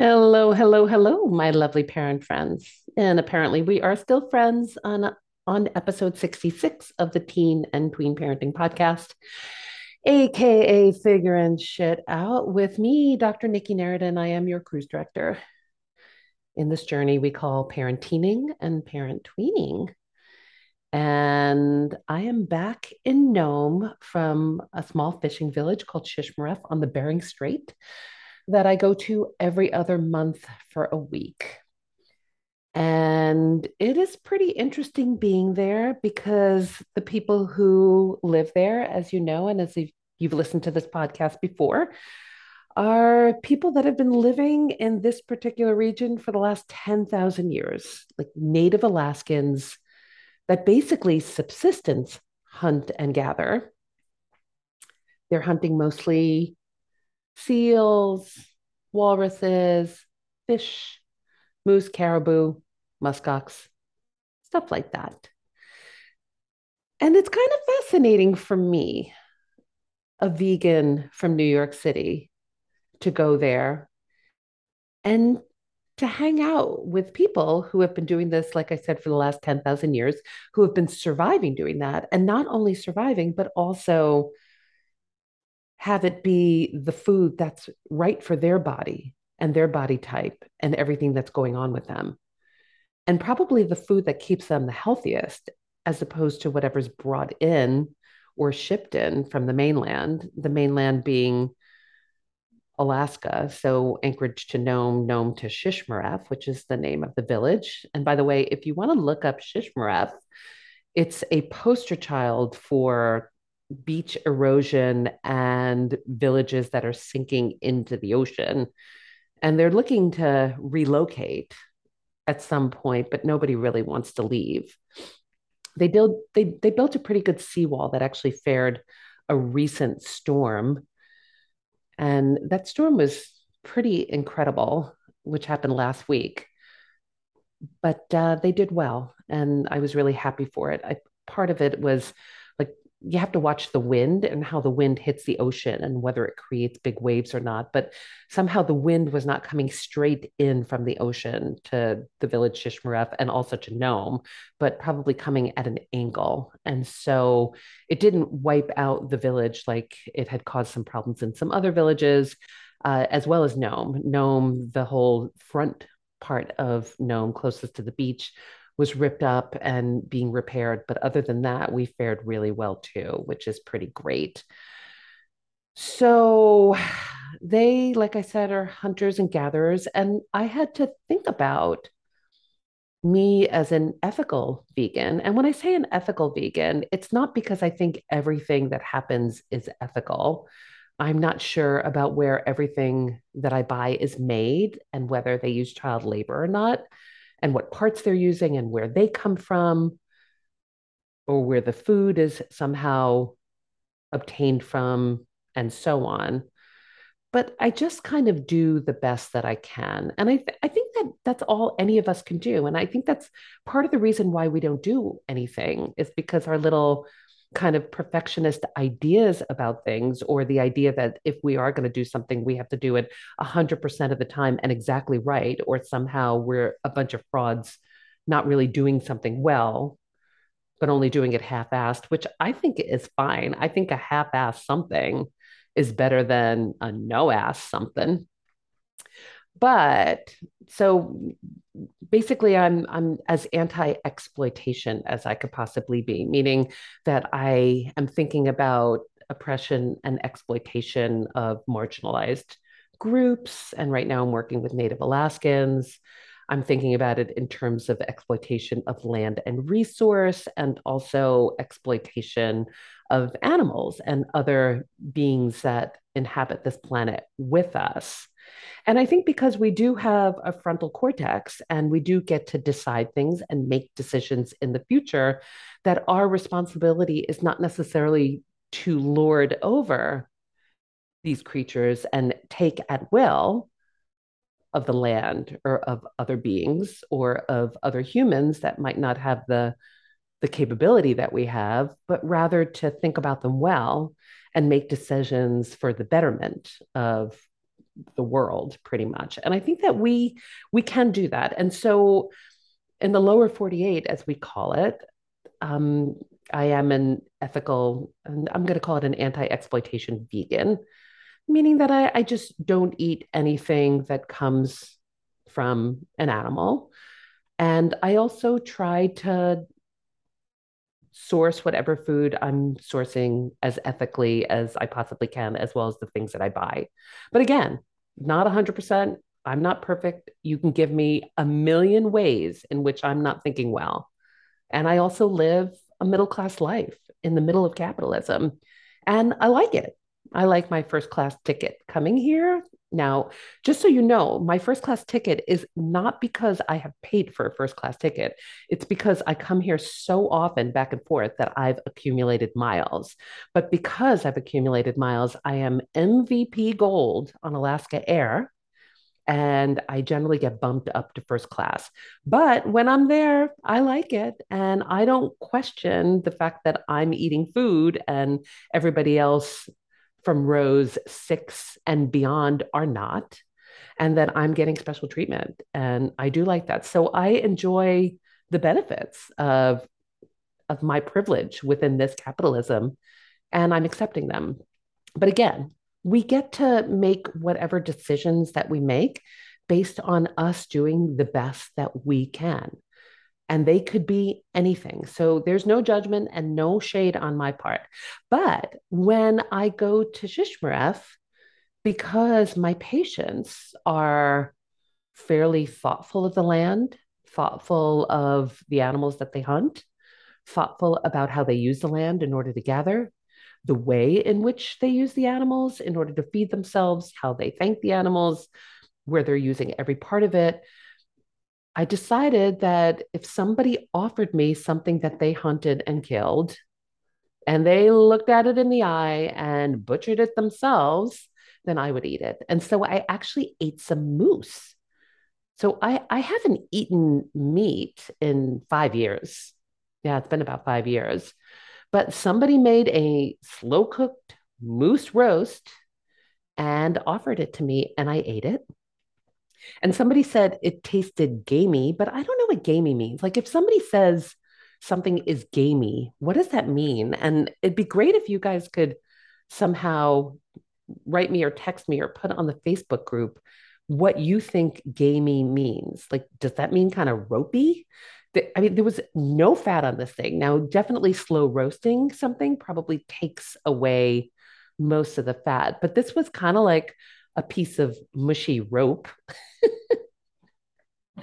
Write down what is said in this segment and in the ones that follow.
Hello, hello, hello, my lovely parent friends. And apparently we are still friends on on episode 66 of the Teen and Tween Parenting Podcast, aka Figuring Shit Out with me, Dr. Nikki Narita. I am your cruise director. In this journey we call parenteening and parent tweening. And I am back in Nome from a small fishing village called Shishmaref on the Bering Strait that I go to every other month for a week. And it is pretty interesting being there because the people who live there, as you know, and as you've listened to this podcast before, are people that have been living in this particular region for the last 10,000 years, like native Alaskans that basically subsistence hunt and gather. They're hunting mostly seals, walruses, fish, moose, caribou, muskox, stuff like that. And it's kind of fascinating for me, a vegan from New York City, to go there and to hang out with people who have been doing this, like I said, for the last 10,000 years, who have been surviving doing that. And not only surviving, but also have it be the food that's right for their body and their body type and everything that's going on with them. And probably the food that keeps them the healthiest, as opposed to whatever's brought in or shipped in from the mainland, the mainland being Alaska. So Anchorage to Nome, Nome to Shishmaref, which is the name of the village. And by the way, if you want to look up Shishmaref, it's a poster child for beach erosion and villages that are sinking into the ocean. And they're looking to relocate at some point, but nobody really wants to leave. They built they they built a pretty good seawall that actually fared a recent storm. And that storm was pretty incredible, which happened last week. But uh, they did well, and I was really happy for it. I, part of it was you have to watch the wind and how the wind hits the ocean and whether it creates big waves or not. But somehow the wind was not coming straight in from the ocean to the village Shishmaref and also to Nome, but probably coming at an angle. And so it didn't wipe out the village like it had caused some problems in some other villages, uh, as well as Nome. Nome, the whole front part of Nome closest to the beach was ripped up and being repaired. But other than that, we fared really well too, which is pretty great. So they, like I said, are hunters and gatherers. And I had to think about me as an ethical vegan. And when I say an ethical vegan, it's not because I think everything that happens is ethical. I'm not sure about where everything that I buy is made and whether they use child labor or not and what parts they're using and where they come from, or where the food is somehow obtained from, and so on. But I just kind of do the best that I can. And I, th- I think that that's all any of us can do. And I think that's part of the reason why we don't do anything is because our little kind of perfectionist ideas about things or the idea that if we are going to do something we have to do it 100% of the time and exactly right or somehow we're a bunch of frauds not really doing something well but only doing it half-assed which i think is fine. I think a half-assed something is better than a no-ass something but so basically I'm I'm as anti-exploitation as I could possibly be, meaning that I am thinking about oppression and exploitation of marginalized groups. And right now I'm working with Native Alaskans. I'm thinking about it in terms of exploitation of land and resource, and also exploitation of animals and other beings that inhabit this planet with us. And I think because we do have a frontal cortex and we do get to decide things and make decisions in the future, that our responsibility is not necessarily to lord over these creatures and take at will of the land or of other beings or of other humans that might not have the the capability that we have but rather to think about them well and make decisions for the betterment of the world pretty much. And I think that we we can do that. And so in the lower 48, as we call it, um, I am an ethical, and I'm going to call it an anti-exploitation vegan, meaning that I, I just don't eat anything that comes from an animal. And I also try to source whatever food I'm sourcing as ethically as I possibly can, as well as the things that I buy. But again, not 100%. I'm not perfect. You can give me a million ways in which I'm not thinking well. And I also live a middle class life in the middle of capitalism. And I like it. I like my first class ticket coming here. Now, just so you know, my first class ticket is not because I have paid for a first class ticket. It's because I come here so often back and forth that I've accumulated miles. But because I've accumulated miles, I am MVP gold on Alaska Air and I generally get bumped up to first class. But when I'm there, I like it. And I don't question the fact that I'm eating food and everybody else from rows six and beyond are not, and that I'm getting special treatment. And I do like that. So I enjoy the benefits of, of my privilege within this capitalism, and I'm accepting them. But again, we get to make whatever decisions that we make based on us doing the best that we can. And they could be anything. So there's no judgment and no shade on my part. But when I go to Shishmaref, because my patients are fairly thoughtful of the land, thoughtful of the animals that they hunt, thoughtful about how they use the land in order to gather, the way in which they use the animals in order to feed themselves, how they thank the animals, where they're using every part of it. I decided that if somebody offered me something that they hunted and killed, and they looked at it in the eye and butchered it themselves, then I would eat it. And so I actually ate some moose. So I, I haven't eaten meat in five years. Yeah, it's been about five years. But somebody made a slow cooked moose roast and offered it to me, and I ate it. And somebody said it tasted gamey, but I don't know what gamey means. Like if somebody says something is gamey, what does that mean? And it'd be great if you guys could somehow write me or text me or put on the Facebook group what you think gamey means. Like, does that mean kind of ropey? I mean, there was no fat on this thing. Now, definitely slow roasting something probably takes away most of the fat, but this was kind of like a piece of mushy rope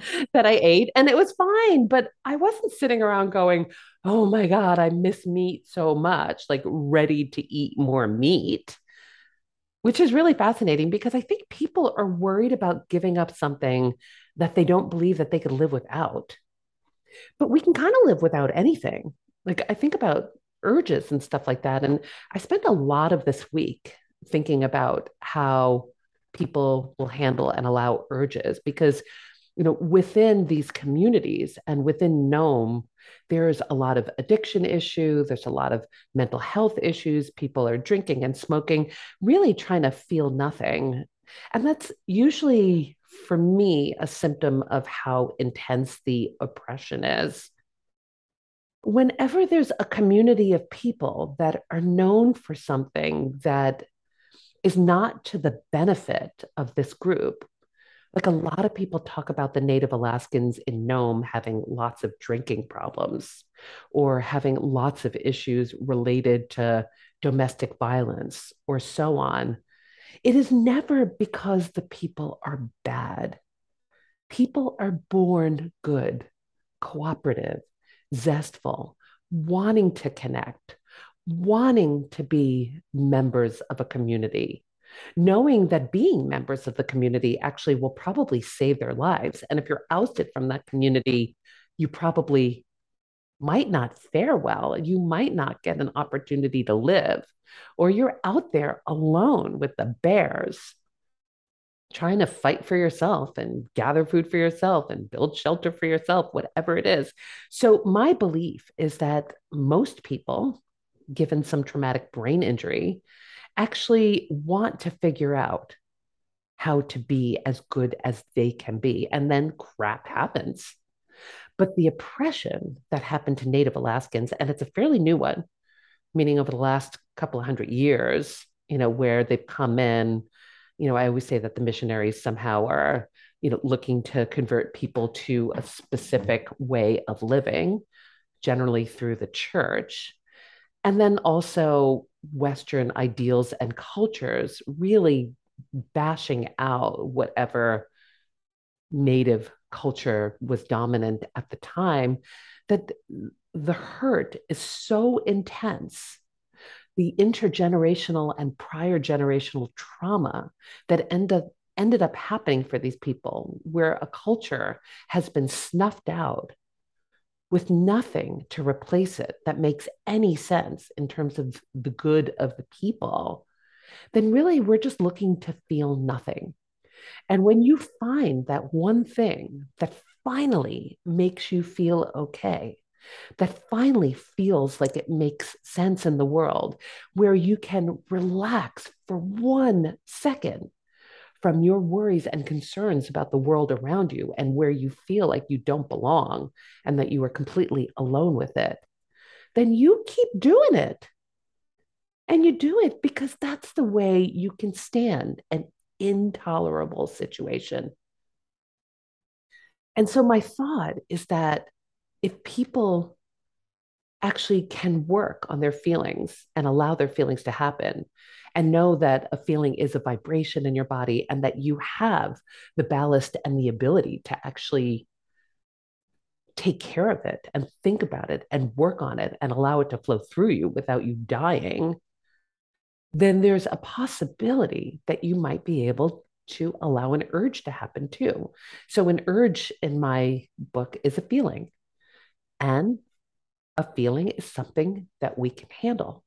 that I ate, and it was fine. But I wasn't sitting around going, oh my God, I miss meat so much, like ready to eat more meat, which is really fascinating because I think people are worried about giving up something that they don't believe that they could live without. But we can kind of live without anything. Like I think about urges and stuff like that. And I spent a lot of this week thinking about how people will handle and allow urges because you know within these communities and within nome there's a lot of addiction issue there's a lot of mental health issues people are drinking and smoking really trying to feel nothing and that's usually for me, a symptom of how intense the oppression is. Whenever there's a community of people that are known for something that is not to the benefit of this group, like a lot of people talk about the Native Alaskans in Nome having lots of drinking problems or having lots of issues related to domestic violence or so on. It is never because the people are bad. People are born good, cooperative, zestful, wanting to connect, wanting to be members of a community, knowing that being members of the community actually will probably save their lives. And if you're ousted from that community, you probably might not fare well. You might not get an opportunity to live or you're out there alone with the bears trying to fight for yourself and gather food for yourself and build shelter for yourself, whatever it is. So, my belief is that most people, given some traumatic brain injury, actually want to figure out how to be as good as they can be. And then crap happens. But the oppression that happened to Native Alaskans, and it's a fairly new one, meaning over the last couple of hundred years, you know, where they've come in, you know, I always say that the missionaries somehow are, you know, looking to convert people to a specific way of living, generally through the church. And then also Western ideals and cultures really bashing out whatever native culture was dominant at the time that the hurt is so intense. The intergenerational and prior generational trauma that end up, ended up happening for these people where a culture has been snuffed out with nothing to replace it that makes any sense in terms of the good of the people, then really we're just looking to feel nothing. And when you find that one thing that finally makes you feel okay, that finally feels like it makes sense in the world, where you can relax for one second from your worries and concerns about the world around you and where you feel like you don't belong and that you are completely alone with it, then you keep doing it. And you do it because that's the way you can stand an intolerable situation. And so, my thought is that if people actually can work on their feelings and allow their feelings to happen and know that a feeling is a vibration in your body and that you have the ballast and the ability to actually take care of it and think about it and work on it and allow it to flow through you without you dying, then there's a possibility that you might be able to allow an urge to happen too. So, an urge in my book is a feeling. And a feeling is something that we can handle.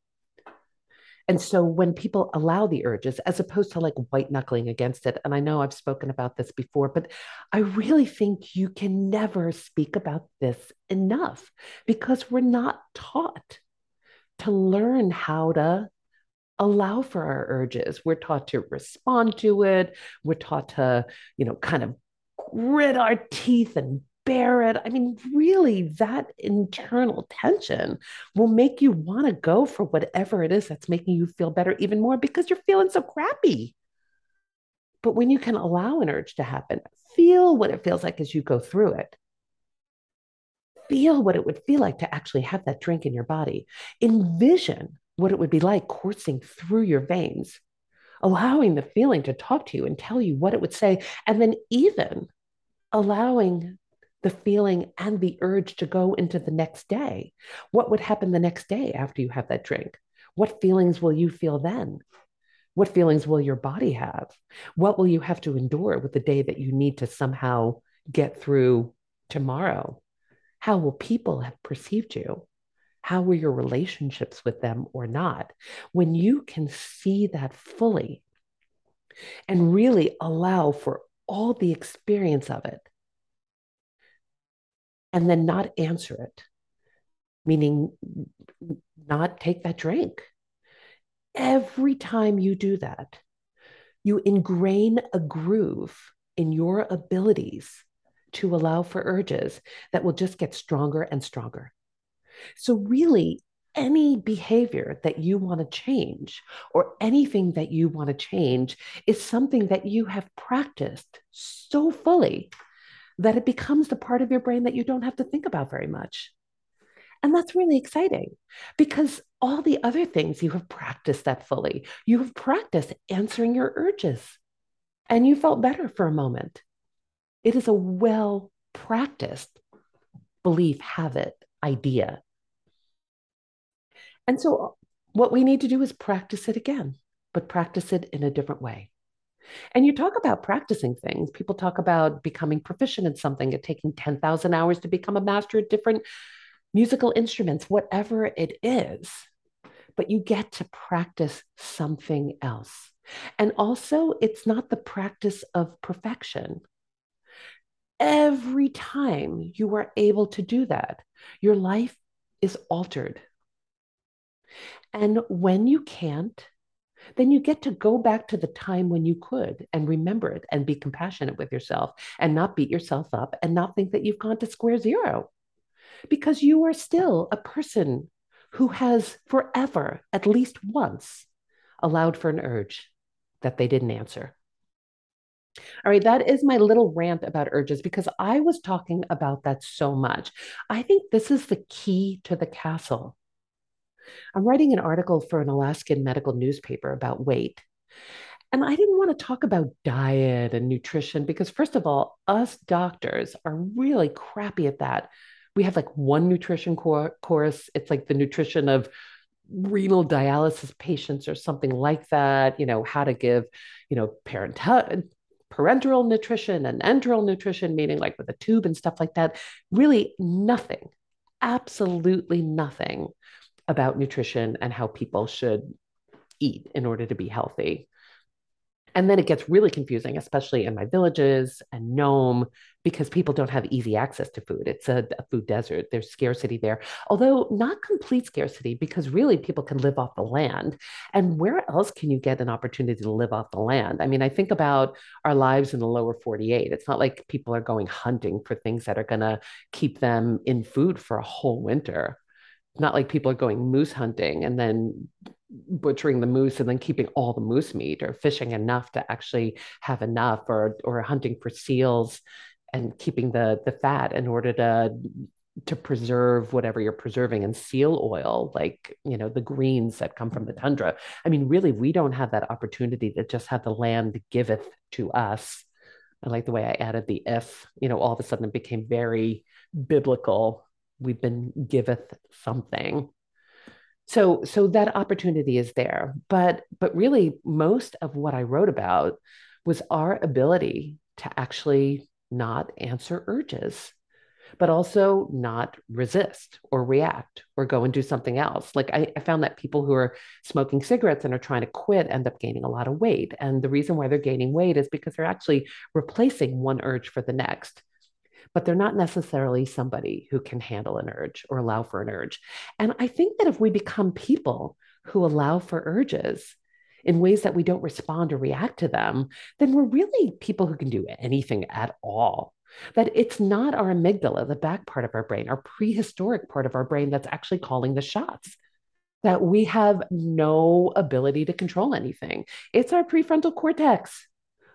And so when people allow the urges, as opposed to like white knuckling against it, and I know I've spoken about this before, but I really think you can never speak about this enough because we're not taught to learn how to allow for our urges. We're taught to respond to it. We're taught to, you know, kind of grit our teeth and bear it. I mean, really, that internal tension will make you want to go for whatever it is that's making you feel better even more because you're feeling so crappy. But when you can allow an urge to happen, feel what it feels like as you go through it. Feel what it would feel like to actually have that drink in your body. Envision what it would be like coursing through your veins, allowing the feeling to talk to you and tell you what it would say, and then even allowing the feeling and the urge to go into the next day. What would happen the next day after you have that drink? What feelings will you feel then? What feelings will your body have? What will you have to endure with the day that you need to somehow get through tomorrow? How will people have perceived you? How were your relationships with them or not? When you can see that fully and really allow for all the experience of it, and then not answer it, meaning not take that drink. Every time you do that, you ingrain a groove in your abilities to allow for urges that will just get stronger and stronger. So, really, any behavior that you want to change or anything that you want to change is something that you have practiced so fully that it becomes the part of your brain that you don't have to think about very much. And that's really exciting because all the other things you have practiced that fully. You have practiced answering your urges and you felt better for a moment. It is a well practiced belief, habit, idea. And so, what we need to do is practice it again, but practice it in a different way. And you talk about practicing things. People talk about becoming proficient in something, it taking 10,000 hours to become a master at different musical instruments, whatever it is. But you get to practice something else. And also, it's not the practice of perfection. Every time you are able to do that, your life is altered. And when you can't, then you get to go back to the time when you could and remember it and be compassionate with yourself and not beat yourself up and not think that you've gone to square zero because you are still a person who has forever, at least once, allowed for an urge that they didn't answer. All right, that is my little rant about urges because I was talking about that so much. I think this is the key to the castle. I'm writing an article for an Alaskan medical newspaper about weight. And I didn't want to talk about diet and nutrition because, first of all, us doctors are really crappy at that. We have like one nutrition cor- course, it's like the nutrition of renal dialysis patients or something like that, you know, how to give, you know, parent parenteral nutrition and enteral nutrition, meaning like with a tube and stuff like that. Really nothing, absolutely nothing about nutrition and how people should eat in order to be healthy. And then it gets really confusing, especially in my villages and Nome, because people don't have easy access to food. It's a, a, food desert. There's scarcity there, although not complete scarcity, because really people can live off the land. And where else can you get an opportunity to live off the land? I mean, I think about our lives in the lower 48. It's not like people are going hunting for things that are going to keep them in food for a whole winter not like people are going moose hunting and then butchering the moose and then keeping all the moose meat or fishing enough to actually have enough or or hunting for seals and keeping the the fat in order to to preserve whatever you're preserving in seal oil like you know the greens that come from the tundra. I mean really we don't have that opportunity to just have the land giveth to us. I like the way i added the if you know all of a sudden it became very biblical we've been giveth something so so that opportunity is there but but really most of what i wrote about was our ability to actually not answer urges but also not resist or react or go and do something else. Like I, I, found that people who are smoking cigarettes and are trying to quit end up gaining a lot of weight. And the reason why they're gaining weight is because they're actually replacing one urge for the next but they're not necessarily somebody who can handle an urge or allow for an urge. And I think that if we become people who allow for urges in ways that we don't respond or react to them, then we're really people who can do anything at all. That it's not our amygdala, the back part of our brain, our prehistoric part of our brain that's actually calling the shots that we have no ability to control anything. It's our prefrontal cortex,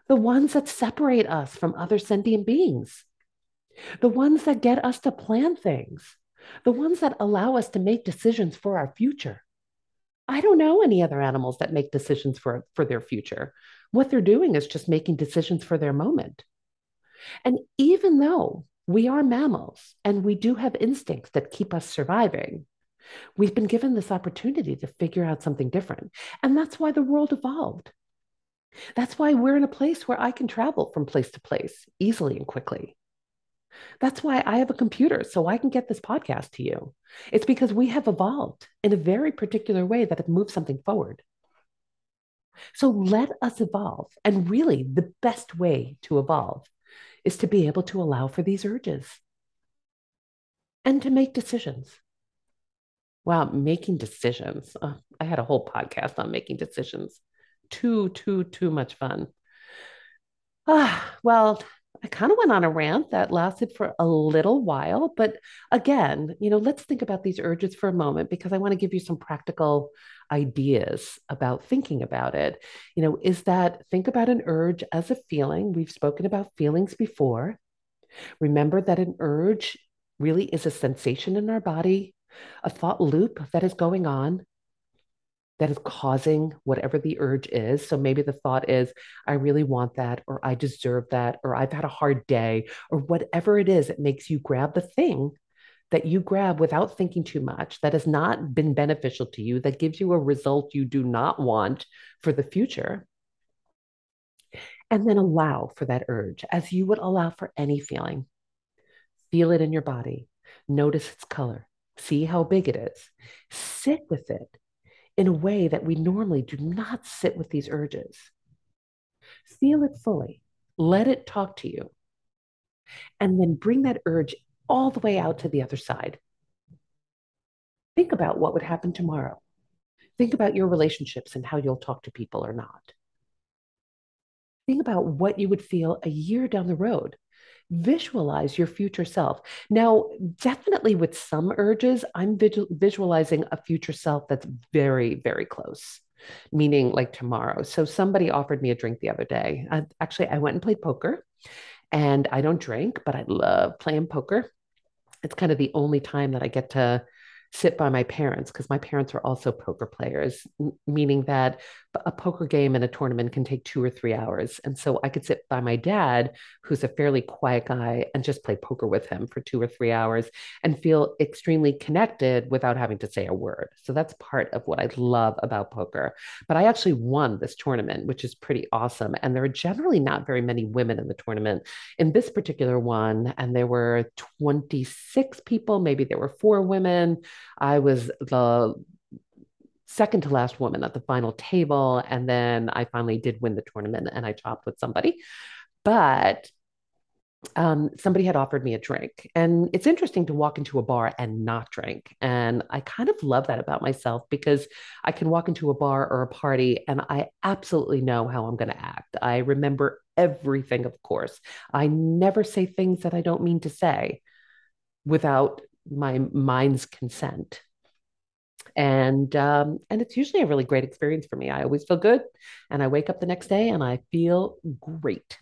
the ones that separate us from other sentient beings the ones that get us to plan things, the ones that allow us to make decisions for our future. I don't know any other animals that make decisions for, for their future. What they're doing is just making decisions for their moment. And even though we are mammals and we do have instincts that keep us surviving, we've been given this opportunity to figure out something different. And that's why the world evolved. That's why we're in a place where I can travel from place to place easily and quickly. That's why I have a computer so I can get this podcast to you. It's because we have evolved in a very particular way that have moved something forward. So let us evolve. And really, the best way to evolve is to be able to allow for these urges and to make decisions. Wow, making decisions. Oh, I had a whole podcast on making decisions. Too, too, too much fun. Ah, well, I kind of went on a rant that lasted for a little while. But again, you know, let's think about these urges for a moment because I want to give you some practical ideas about thinking about it. You know, is that think about an urge as a feeling. We've spoken about feelings before. Remember that an urge really is a sensation in our body, a thought loop that is going on that is causing whatever the urge is. So maybe the thought is, I really want that, or I deserve that, or I've had a hard day, or whatever it is, it makes you grab the thing that you grab without thinking too much, that has not been beneficial to you, that gives you a result you do not want for the future. And then allow for that urge as you would allow for any feeling. Feel it in your body. Notice its color. See how big it is. Sit with it in a way that we normally do not sit with these urges. Feel it fully, let it talk to you, and then bring that urge all the way out to the other side. Think about what would happen tomorrow. Think about your relationships and how you'll talk to people or not. Think about what you would feel a year down the road. Visualize your future self. Now, definitely with some urges, I'm visualizing a future self that's very, very close, meaning like tomorrow. So, somebody offered me a drink the other day. I, actually, I went and played poker, and I don't drink, but I love playing poker. It's kind of the only time that I get to sit by my parents because my parents are also poker players, meaning that a poker game and a tournament can take two or three hours. And so I could sit by my dad, who's a fairly quiet guy, and just play poker with him for two or three hours and feel extremely connected without having to say a word. So that's part of what I love about poker. But I actually won this tournament, which is pretty awesome. And there are generally not very many women in the tournament. In this particular one, and there were 26 people, maybe there were four women. I was the second to last woman at the final table. And then I finally did win the tournament and I chopped with somebody. But um, somebody had offered me a drink. And it's interesting to walk into a bar and not drink. And I kind of love that about myself because I can walk into a bar or a party and I absolutely know how I'm going to act. I remember everything, of course. I never say things that I don't mean to say without my mind's consent. And um, and it's usually a really great experience for me. I always feel good, and I wake up the next day and I feel great.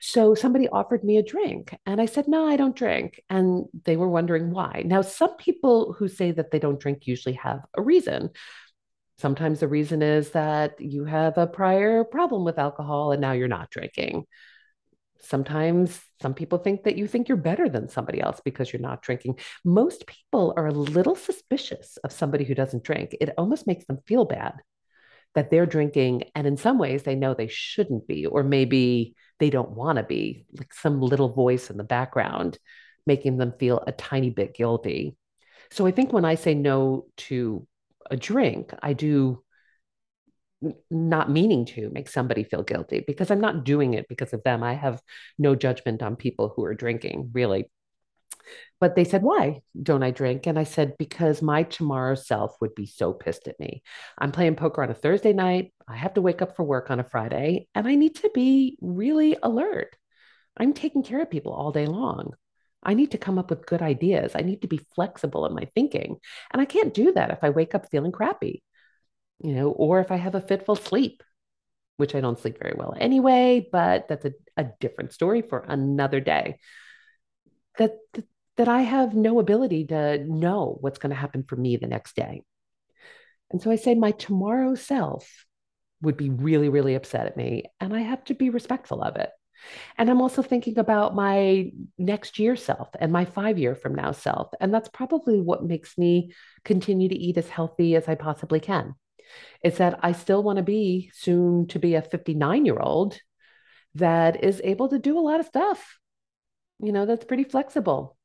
So somebody offered me a drink, and I said, "No, I don't drink." And they were wondering why. Now, some people who say that they don't drink usually have a reason. Sometimes the reason is that you have a prior problem with alcohol and now you're not drinking sometimes some people think that you think you're better than somebody else because you're not drinking. Most people are a little suspicious of somebody who doesn't drink. It almost makes them feel bad that they're drinking. And in some ways, they know they shouldn't be, or maybe they don't want to be, like some little voice in the background making them feel a tiny bit guilty. So I think when I say no to a drink, I do not meaning to make somebody feel guilty because I'm not doing it because of them. I have no judgment on people who are drinking, really. But they said, Why don't I drink? And I said, Because my tomorrow self would be so pissed at me. I'm playing poker on a Thursday night. I have to wake up for work on a Friday, and I need to be really alert. I'm taking care of people all day long. I need to come up with good ideas. I need to be flexible in my thinking. And I can't do that if I wake up feeling crappy you know, or if I have a fitful sleep, which I don't sleep very well anyway, but that's a, a different story for another day. That, that that I have no ability to know what's going to happen for me the next day. And so I say my tomorrow self would be really, really upset at me, and I have to be respectful of it. And I'm also thinking about my next year self and my five year from now self. And that's probably what makes me continue to eat as healthy as I possibly can is that I still want to be soon to be a 59 year old that is able to do a lot of stuff, you know, that's pretty flexible,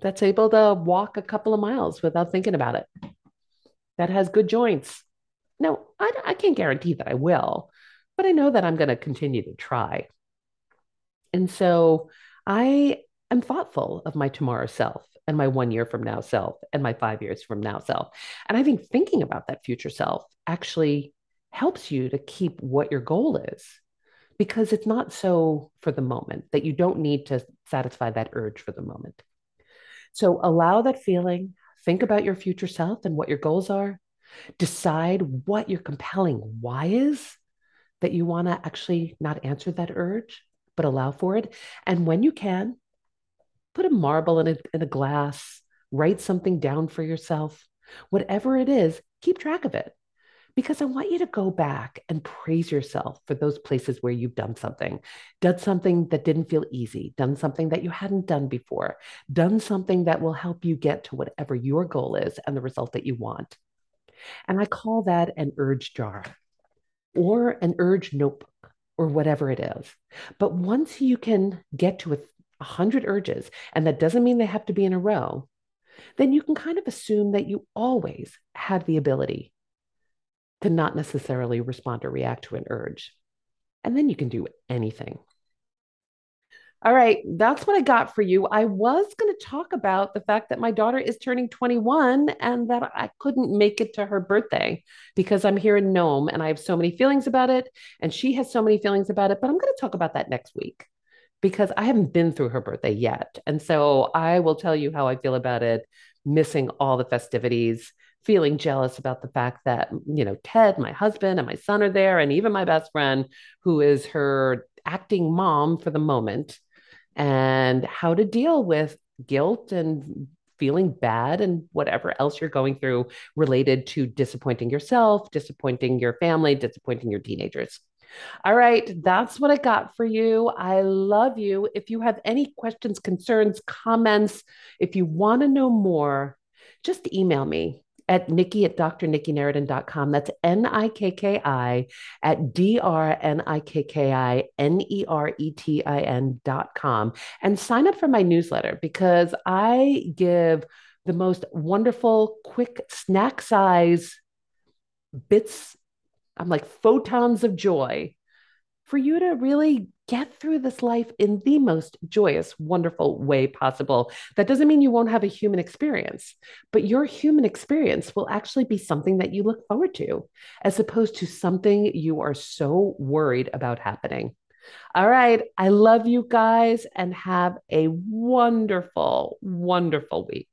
that's able to walk a couple of miles without thinking about it, that has good joints. Now, I, I can't guarantee that I will, but I know that I'm going to continue to try. And so I am thoughtful of my tomorrow self and my one year from now self and my five years from now self. And I think thinking about that future self actually helps you to keep what your goal is because it's not so for the moment that you don't need to satisfy that urge for the moment. So allow that feeling, think about your future self and what your goals are, decide what your compelling why is that you want to actually not answer that urge, but allow for it. And when you can, put a marble in a, in a glass, write something down for yourself. Whatever it is, keep track of it. Because I want you to go back and praise yourself for those places where you've done something, done something that didn't feel easy, done something that you hadn't done before, done something that will help you get to whatever your goal is and the result that you want. And I call that an urge jar or an urge notebook or whatever it is. But once you can get to a 100 urges, and that doesn't mean they have to be in a row, then you can kind of assume that you always have the ability to not necessarily respond or react to an urge. And then you can do anything. All right, that's what I got for you. I was going to talk about the fact that my daughter is turning 21 and that I couldn't make it to her birthday because I'm here in Nome and I have so many feelings about it, and she has so many feelings about it. But I'm going to talk about that next week because I haven't been through her birthday yet. And so I will tell you how I feel about it, missing all the festivities, feeling jealous about the fact that, mm, you know, Ted, my husband, and my son are there, and even my best friend, who is her acting mom for the moment and how to deal with guilt and feeling bad and whatever else you're going through related to disappointing yourself, disappointing your family, disappointing your teenagers. All right, that's what I got for you. I love you. If you have any questions, concerns, comments, if you want to know more, just email me at Nikki at drnikkinaridin.com. That's N I K K I at D R N I K K I N E R E T I N.com. And sign up for my newsletter because I give the most wonderful, quick snack size bits. I'm like photons of joy for you to really get through this life in the most joyous, wonderful way possible. That doesn't mean you won't have a human experience, but your human experience will actually be something that you look forward to, as opposed to something you are so worried about happening. All right. I love you guys and have a wonderful, wonderful week.